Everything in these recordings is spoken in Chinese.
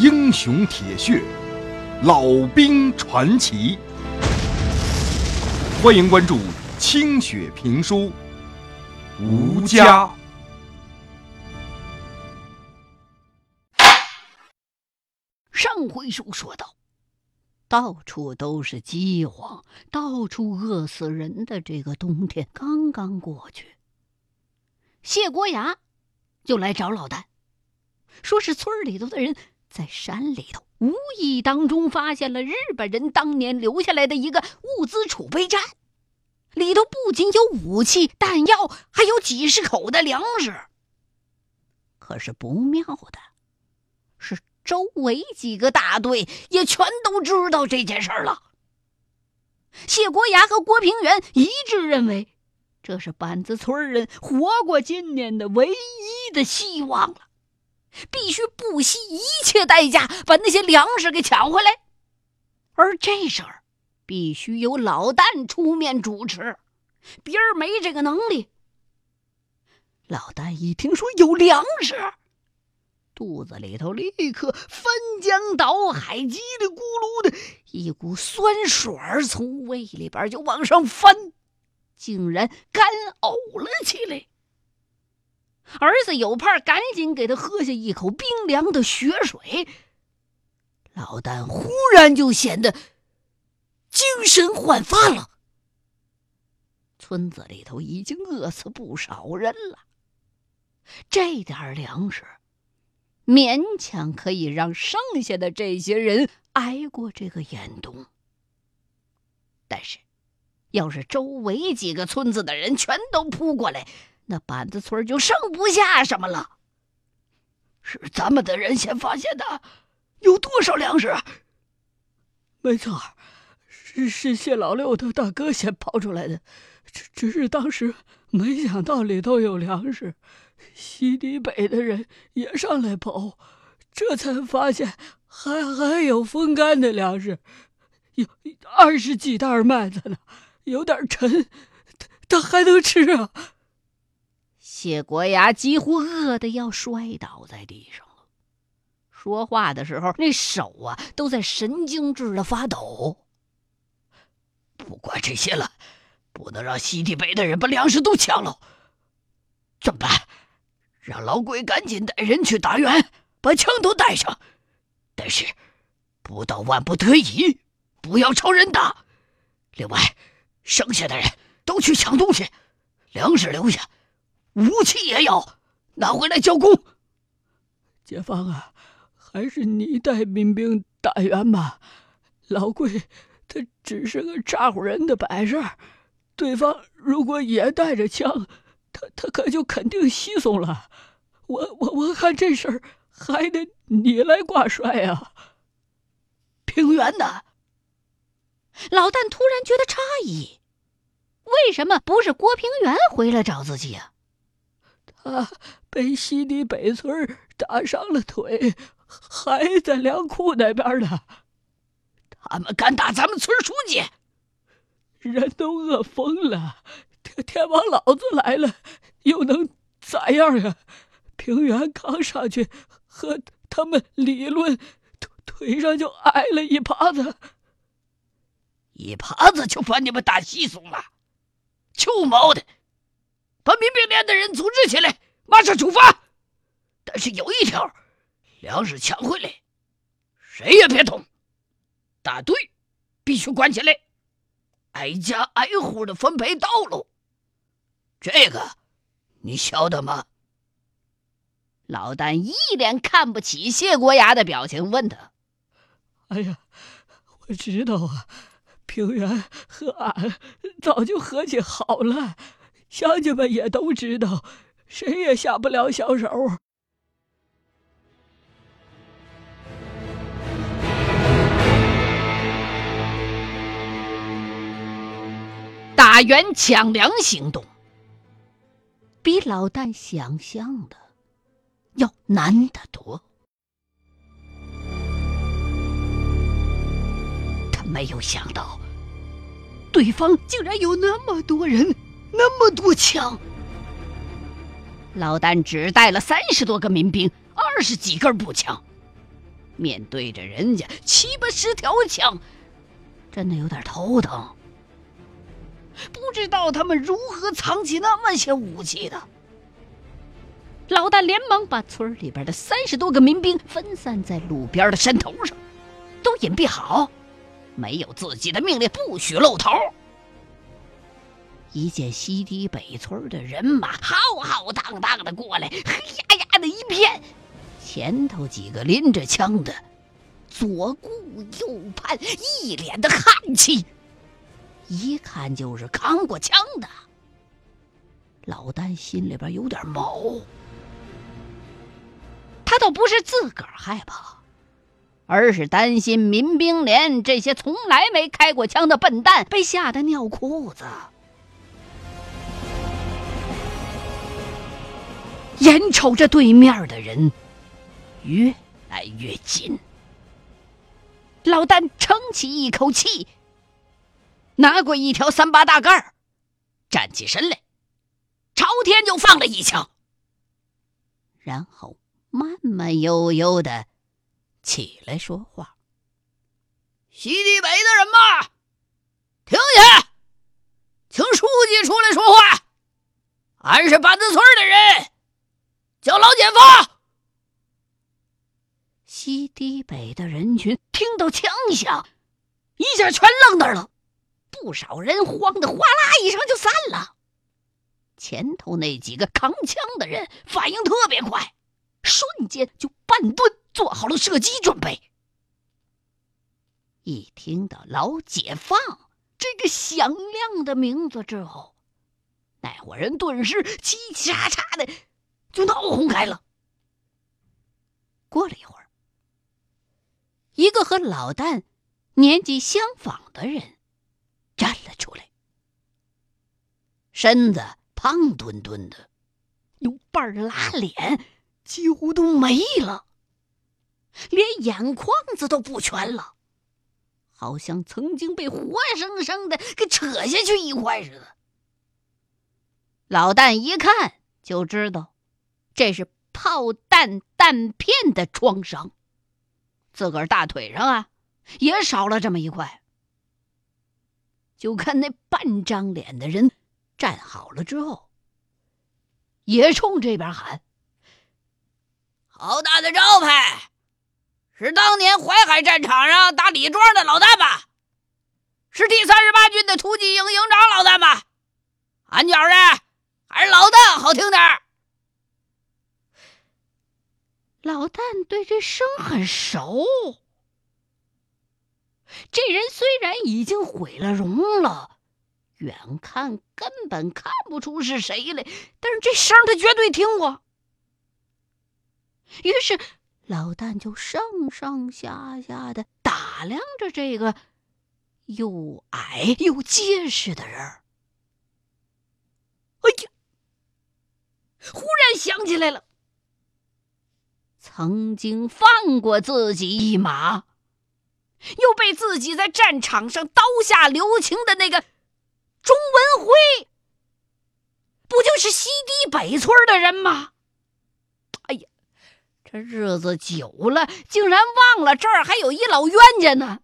英雄铁血，老兵传奇。欢迎关注清雪评书《吴家》。上回书说到，到处都是饥荒，到处饿死人的这个冬天刚刚过去，谢国牙就来找老旦，说是村里头的人。在山里头，无意当中发现了日本人当年留下来的一个物资储备站，里头不仅有武器弹药，还有几十口的粮食。可是不妙的是，周围几个大队也全都知道这件事儿了。谢国牙和郭平原一致认为，这是板子村人活过今年的唯一的希望了。必须不惜一切代价把那些粮食给抢回来，而这事儿必须由老旦出面主持，别人没这个能力。老旦一听说有粮食，肚子里头立刻翻江倒海，叽里咕噜的一股酸水从胃里边就往上翻，竟然干呕了起来。儿子有盼，赶紧给他喝下一口冰凉的血水。老旦忽然就显得精神焕发了。村子里头已经饿死不少人了，这点粮食勉强可以让剩下的这些人挨过这个严冬。但是，要是周围几个村子的人全都扑过来，那板子村就剩不下什么了。是咱们的人先发现的，有多少粮食？没错，是是谢老六的大哥先跑出来的，只只是当时没想到里头有粮食，西堤北的人也上来跑，这才发现还还有风干的粮食，有二十几袋麦子呢，有点沉，他他还能吃啊。谢国牙几乎饿得要摔倒在地上了，说话的时候那手啊都在神经质的发抖。不管这些了，不能让西地北的人把粮食都抢了。怎么办？让老鬼赶紧带人去打援，把枪都带上。但是，不到万不得已，不要朝人打。另外，剩下的人都去抢东西，粮食留下。武器也要拿回来交工。解放啊，还是你带民兵打援吧。老贵他只是个咋呼人的摆设，对方如果也带着枪，他他可就肯定稀松了。我我我看这事儿还得你来挂帅啊。平原呢？老旦突然觉得诧异，为什么不是郭平原回来找自己啊？啊被西堤北村打伤了腿，还在粮库那边呢。他们敢打咱们村书记，人都饿疯了。天天王老子来了，又能咋样呀？平原刚上去和他们理论，腿腿上就挨了一耙子，一耙子就把你们打稀松了，臭毛的！把民兵连的人组织起来，马上出发。但是有一条，粮食抢回来，谁也别动。大队必须关起来，挨家挨户的分配道路。这个你晓得吗？老旦一脸看不起谢国牙的表情，问他：“哎呀，我知道啊，平原和俺早就和气好了。”乡亲们也都知道，谁也下不了小手。打援抢粮行动比老旦想象的要难得多。他没有想到，对方竟然有那么多人。那么多枪，老旦只带了三十多个民兵，二十几根步枪。面对着人家七八十条枪，真的有点头疼。不知道他们如何藏起那么些武器的。老大连忙把村里边的三十多个民兵分散在路边的山头上，都隐蔽好，没有自己的命令，不许露头。一见西堤北村的人马浩浩荡荡的过来，黑压压的一片，前头几个拎着枪的，左顾右盼，一脸的汗气，一看就是扛过枪的。老丹心里边有点毛，他倒不是自个儿害怕，而是担心民兵连这些从来没开过枪的笨蛋被吓得尿裤子。眼瞅着对面的人越来越近，老丹撑起一口气，拿过一条三八大盖站起身来，朝天就放了一枪，然后慢慢悠悠的起来说话：“西地北的人马，停下，请书记出来说话。俺是板子村的人。”叫老检法。西堤北的人群听到枪响，一下全愣那儿了，不少人慌得哗啦一声就散了。前头那几个扛枪的人反应特别快，瞬间就半蹲，做好了射击准备。一听到“老解放”这个响亮的名字之后，那伙人顿时叽叽喳喳的。就闹哄开了。过了一会儿，一个和老旦年纪相仿的人站了出来，身子胖墩墩的，有半拉脸几乎都没了，连眼眶子都不全了，好像曾经被活生生的给扯下去一块似的。老旦一看就知道。这是炮弹弹片的创伤，自个儿大腿上啊也少了这么一块。就看那半张脸的人站好了之后，也冲这边喊：“好大的招牌！是当年淮海战场上打李庄的老大吧？是第三十八军的突击营营长老大吧？俺觉着还是老大好听点儿。”老旦对这声很熟，这人虽然已经毁了容了，远看根本看不出是谁来，但是这声他绝对听过。于是老旦就上上下下的打量着这个又矮又结实的人哎呀，忽然想起来了。曾经放过自己一马，又被自己在战场上刀下留情的那个钟文辉，不就是西堤北村的人吗？哎呀，这日子久了，竟然忘了这儿还有一老冤家呢。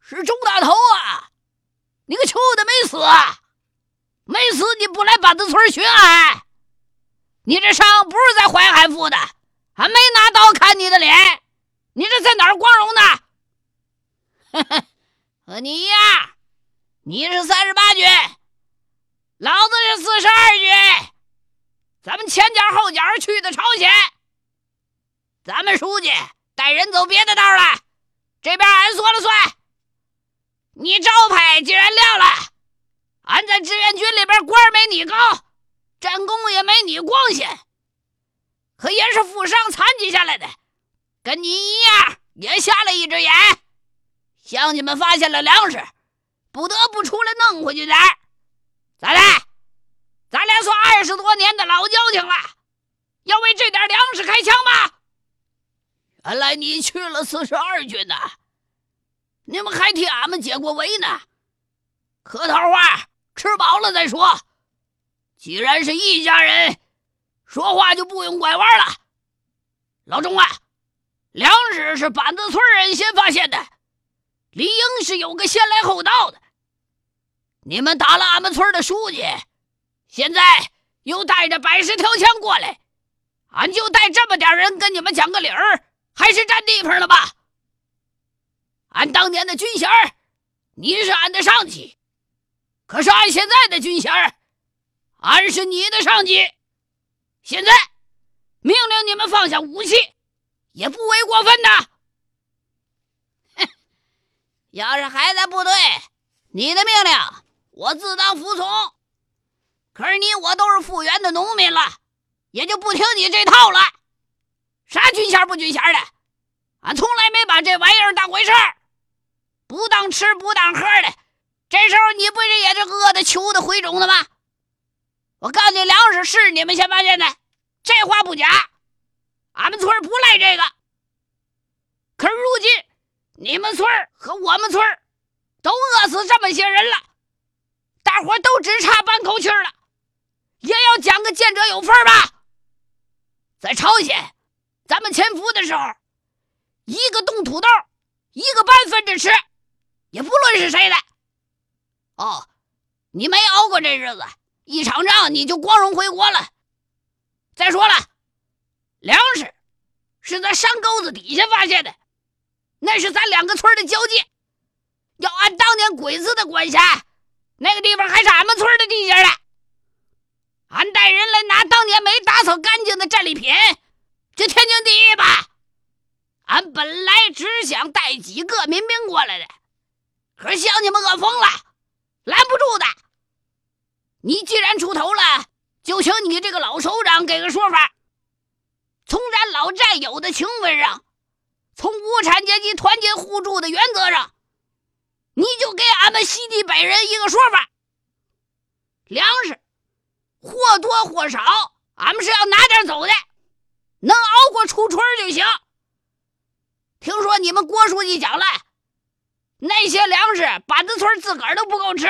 是钟大头啊！你个臭的没死啊！没死你不来板子村巡案？你这伤不是在淮海负的？还没拿刀砍你的脸，你这在哪儿光荣呢？和你一样，你是三十八军，老子是四十二军，咱们前脚后脚去的朝鲜。咱们书记带人走别的道了，这边俺说了算。你招牌既然亮了，俺在志愿军里边官没你高，战功也没你光鲜。可也是负伤残疾下来的，跟你一样也瞎了一只眼。乡亲们发现了粮食，不得不出来弄回去点。咋的？咱俩算二十多年的老交情了，要为这点粮食开枪吗？原来你去了四十二军呐！你们还替俺们解过围呢。客套话，吃饱了再说。既然是一家人。说话就不用拐弯了，老钟啊，粮食是板子村人先发现的，理应是有个先来后到的。你们打了俺们村的书记，现在又带着百十条枪过来，俺就带这么点人跟你们讲个理儿，还是占地方了吧？俺当年的军衔你是俺的上级，可是俺现在的军衔俺是你的上级。现在命令你们放下武器，也不为过分呐。要是还在部队，你的命令我自当服从。可是你我都是复员的农民了，也就不听你这套了。啥军衔不军衔的，俺从来没把这玩意儿当回事儿，不当吃不当喝的。这时候你不是也是饿的求的回种的吗？我告诉你，粮食是你们先发现的，这话不假。俺们村不赖这个。可是如今，你们村和我们村都饿死这么些人了，大伙都只差半口气了，也要讲个见者有份吧。在朝鲜，咱们潜伏的时候，一个冻土豆，一个半分着吃，也不论是谁的。哦，你没熬过这日子。一场仗你就光荣回国了。再说了，粮食是在山沟子底下发现的，那是咱两个村的交界。要按当年鬼子的管辖，那个地方还是俺们村的地界呢。俺带人来拿当年没打扫干净的战利品，这天经地义吧？俺本来只想带几个民兵过来的，可是乡亲们饿疯了，拦不住的。你既然出头了，就请你这个老首长给个说法。从咱老战友的情分上，从无产阶级团结互助的原则上，你就给俺们西地北人一个说法。粮食或多或少，俺们是要拿点走的，能熬过初春就行。听说你们郭书记讲了，那些粮食板子村自个儿都不够吃。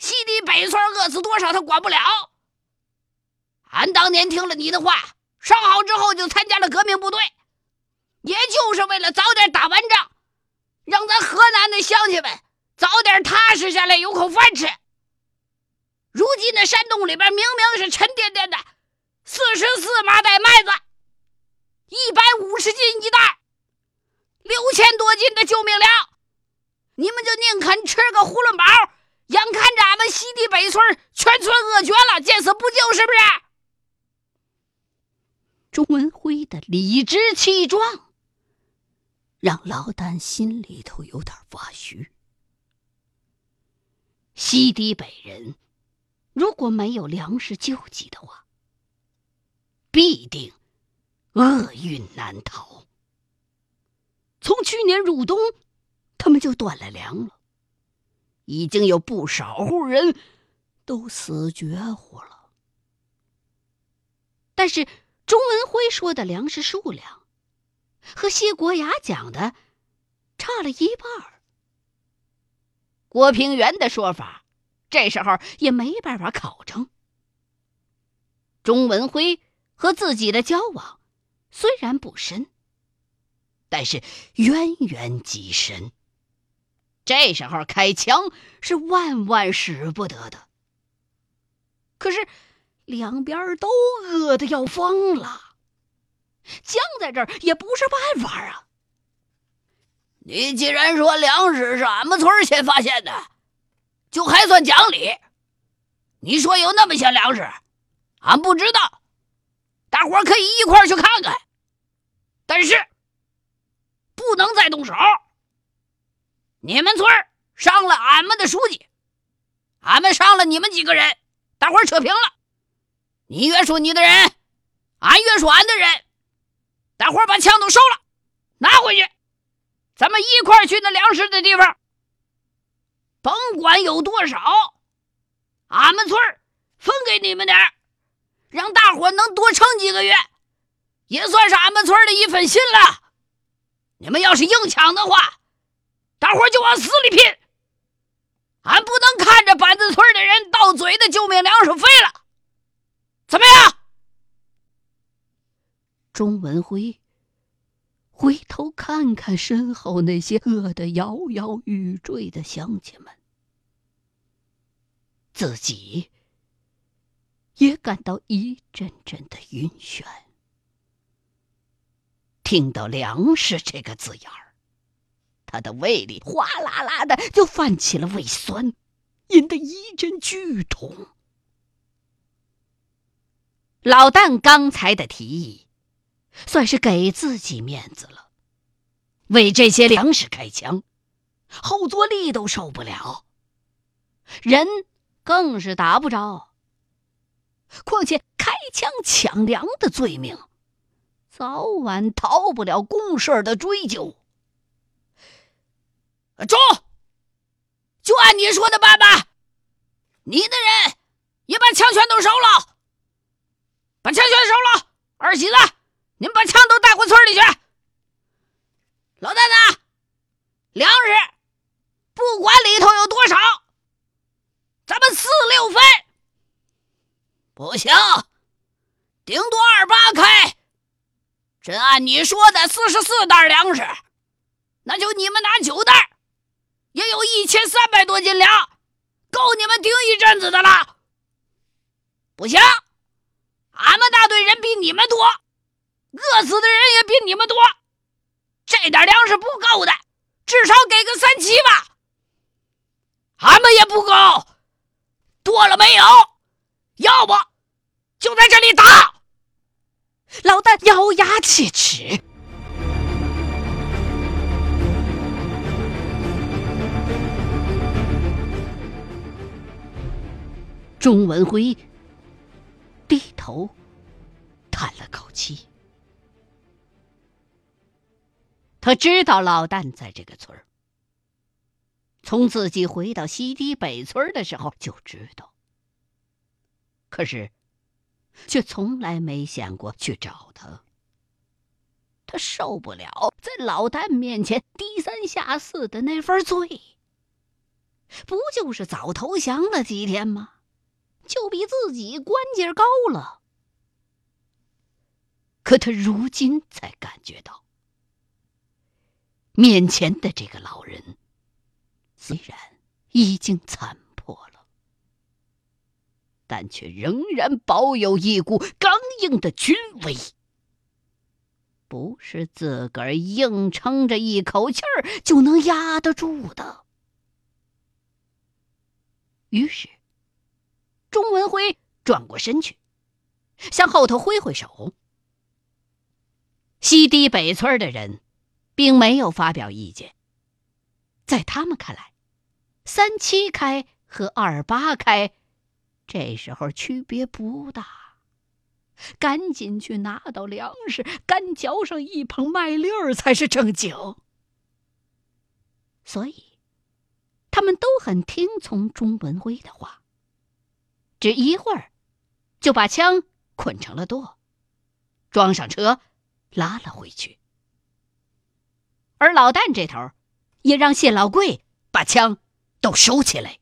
西堤北村饿死多少，他管不了。俺当年听了你的话，伤好之后就参加了革命部队，也就是为了早点打完仗，让咱河南的乡亲们早点踏实下来，有口饭吃。如今那山洞里边明明是沉甸甸的四十四麻袋麦子，一百五十斤一袋，六千多斤的救命粮，你们就宁肯吃个囫囵饱？眼看着俺们西堤北村全村饿绝了，见死不救，是不是？钟文辉的理直气壮，让老旦心里头有点发虚。西堤北人如果没有粮食救济的话，必定厄运难逃。从去年入冬，他们就断了粮了。已经有不少户人都死绝乎了，但是钟文辉说的粮食数量和谢国雅讲的差了一半儿郭平原的说法这时候也没办法考证。钟文辉和自己的交往虽然不深，但是渊源极深。这时候开枪是万万使不得的。可是两边都饿得要疯了，僵在这儿也不是办法啊。你既然说粮食是俺们村先发现的，就还算讲理。你说有那么些粮食，俺不知道，大伙可以一块去看看。但是不能再动手。你们村上了俺们的书记，俺们上了你们几个人，大伙扯平了。你约束你的人，俺约束俺的人，大伙把枪都收了，拿回去，咱们一块去那粮食的地方。甭管有多少，俺们村分给你们点让大伙能多撑几个月，也算是俺们村的一份心了。你们要是硬抢的话，大伙就往死里拼！俺不能看着板子村的人到嘴的救命粮食废了，怎么样？钟文辉回头看看身后那些饿得摇摇欲坠的乡亲们，自己也感到一阵阵的晕眩。听到“粮食”这个字眼儿，他的胃里哗啦啦的就泛起了胃酸，引得一阵剧痛。老旦刚才的提议，算是给自己面子了。为这些粮食开枪，后坐力都受不了，人更是打不着。况且开枪抢粮的罪名，早晚逃不了公事的追究。中，就按你说的办吧。你的人也把枪全都收了。把枪全收了，二喜子，你们把枪都带回村里去。老蛋子，粮食不管里头有多少，咱们四六分。不行，顶多二八开。真按你说的四十四袋粮食，那就你们拿九袋，也有一千三百多斤粮，够你们顶一阵子的了。不行。俺们大队人比你们多，饿死的人也比你们多，这点粮食不够的，至少给个三七吧。俺们也不够，多了没有？要不就在这里打。老旦咬牙切齿。钟文辉。低头叹了口气，他知道老旦在这个村儿。从自己回到西堤北村的时候就知道，可是却从来没想过去找他。他受不了在老旦面前低三下四的那份罪，不就是早投降了几天吗？就比自己官阶高了，可他如今才感觉到，面前的这个老人虽然已经残破了，但却仍然保有一股刚硬的军威，不是自个儿硬撑着一口气儿就能压得住的。于是。钟文辉转过身去，向后头挥挥手。西堤北村的人并没有发表意见，在他们看来，三七开和二八开这时候区别不大，赶紧去拿到粮食，干嚼上一捧麦粒儿才是正经。所以，他们都很听从钟文辉的话。只一会儿，就把枪捆成了垛，装上车，拉了回去。而老旦这头，也让谢老贵把枪都收起来。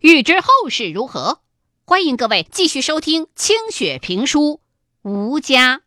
欲知后事如何，欢迎各位继续收听清雪评书《吴家》。